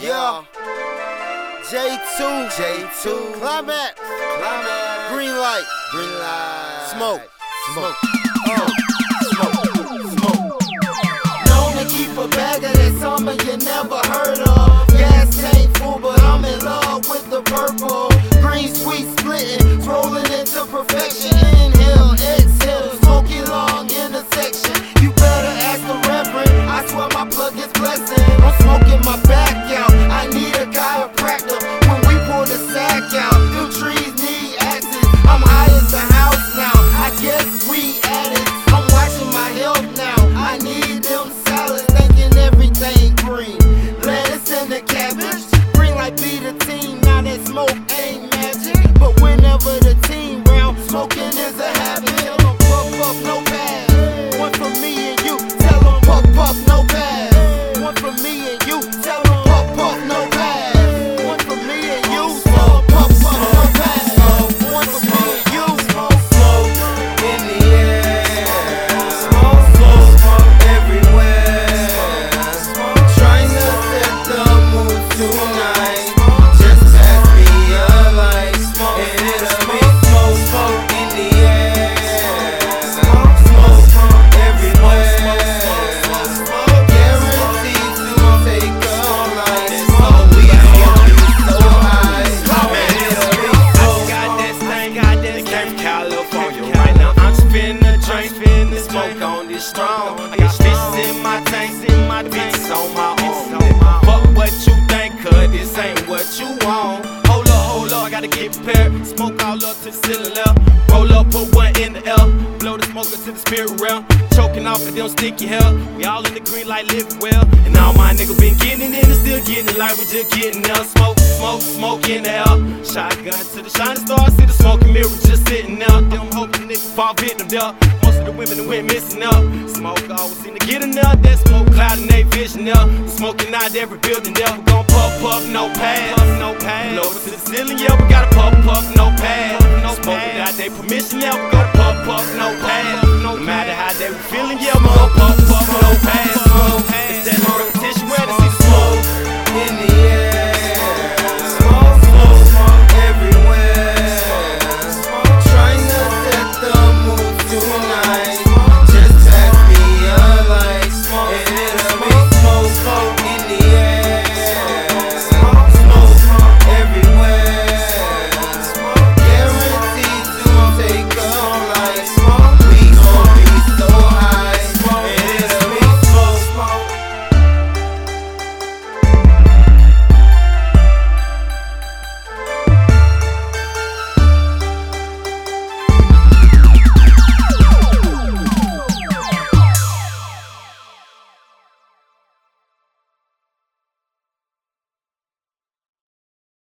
Yeah. J2. J2. Climaxx. Climaxx. Green light. Green light. Smoke. Smoke. Smoke. Smoke ain't magic. But whenever the team round, smoking is a habit. Tell puff puff, no pass. One for me and you. Tell 'em puff puff, no pass. One for me and you. Tell drink, smoke on this strong. I got stitches in my tanks, in my bitches on my own. Fuck what you think, cause this ain't what you want. Hold up, hold up, I gotta get prepared. Smoke all up to the ceiling. Roll up, put one in the air. Blow the smoke into the spirit realm. Choking off of them sticky hair. We all in the green light living well. And all my niggas been getting it and still getting it like we just getting there. Smoke, smoke, smoke in the air. Shotgun to the shining star, see the smoking mirror just sitting there. Them hoping niggas fall victim there most of the women that went missing up. Smoke always seem to get enough. That smoke clouding they vision up. Smoking out every building there. We gon' puff, puff, no pass. No pass. Load to the ceiling, yeah, we gotta puff, puff, no pass. No Smoking out they permission, yeah, we gotta puff, puff, no pass. No matter how they were feeling, yeah, we gon' puff, puff, no pass.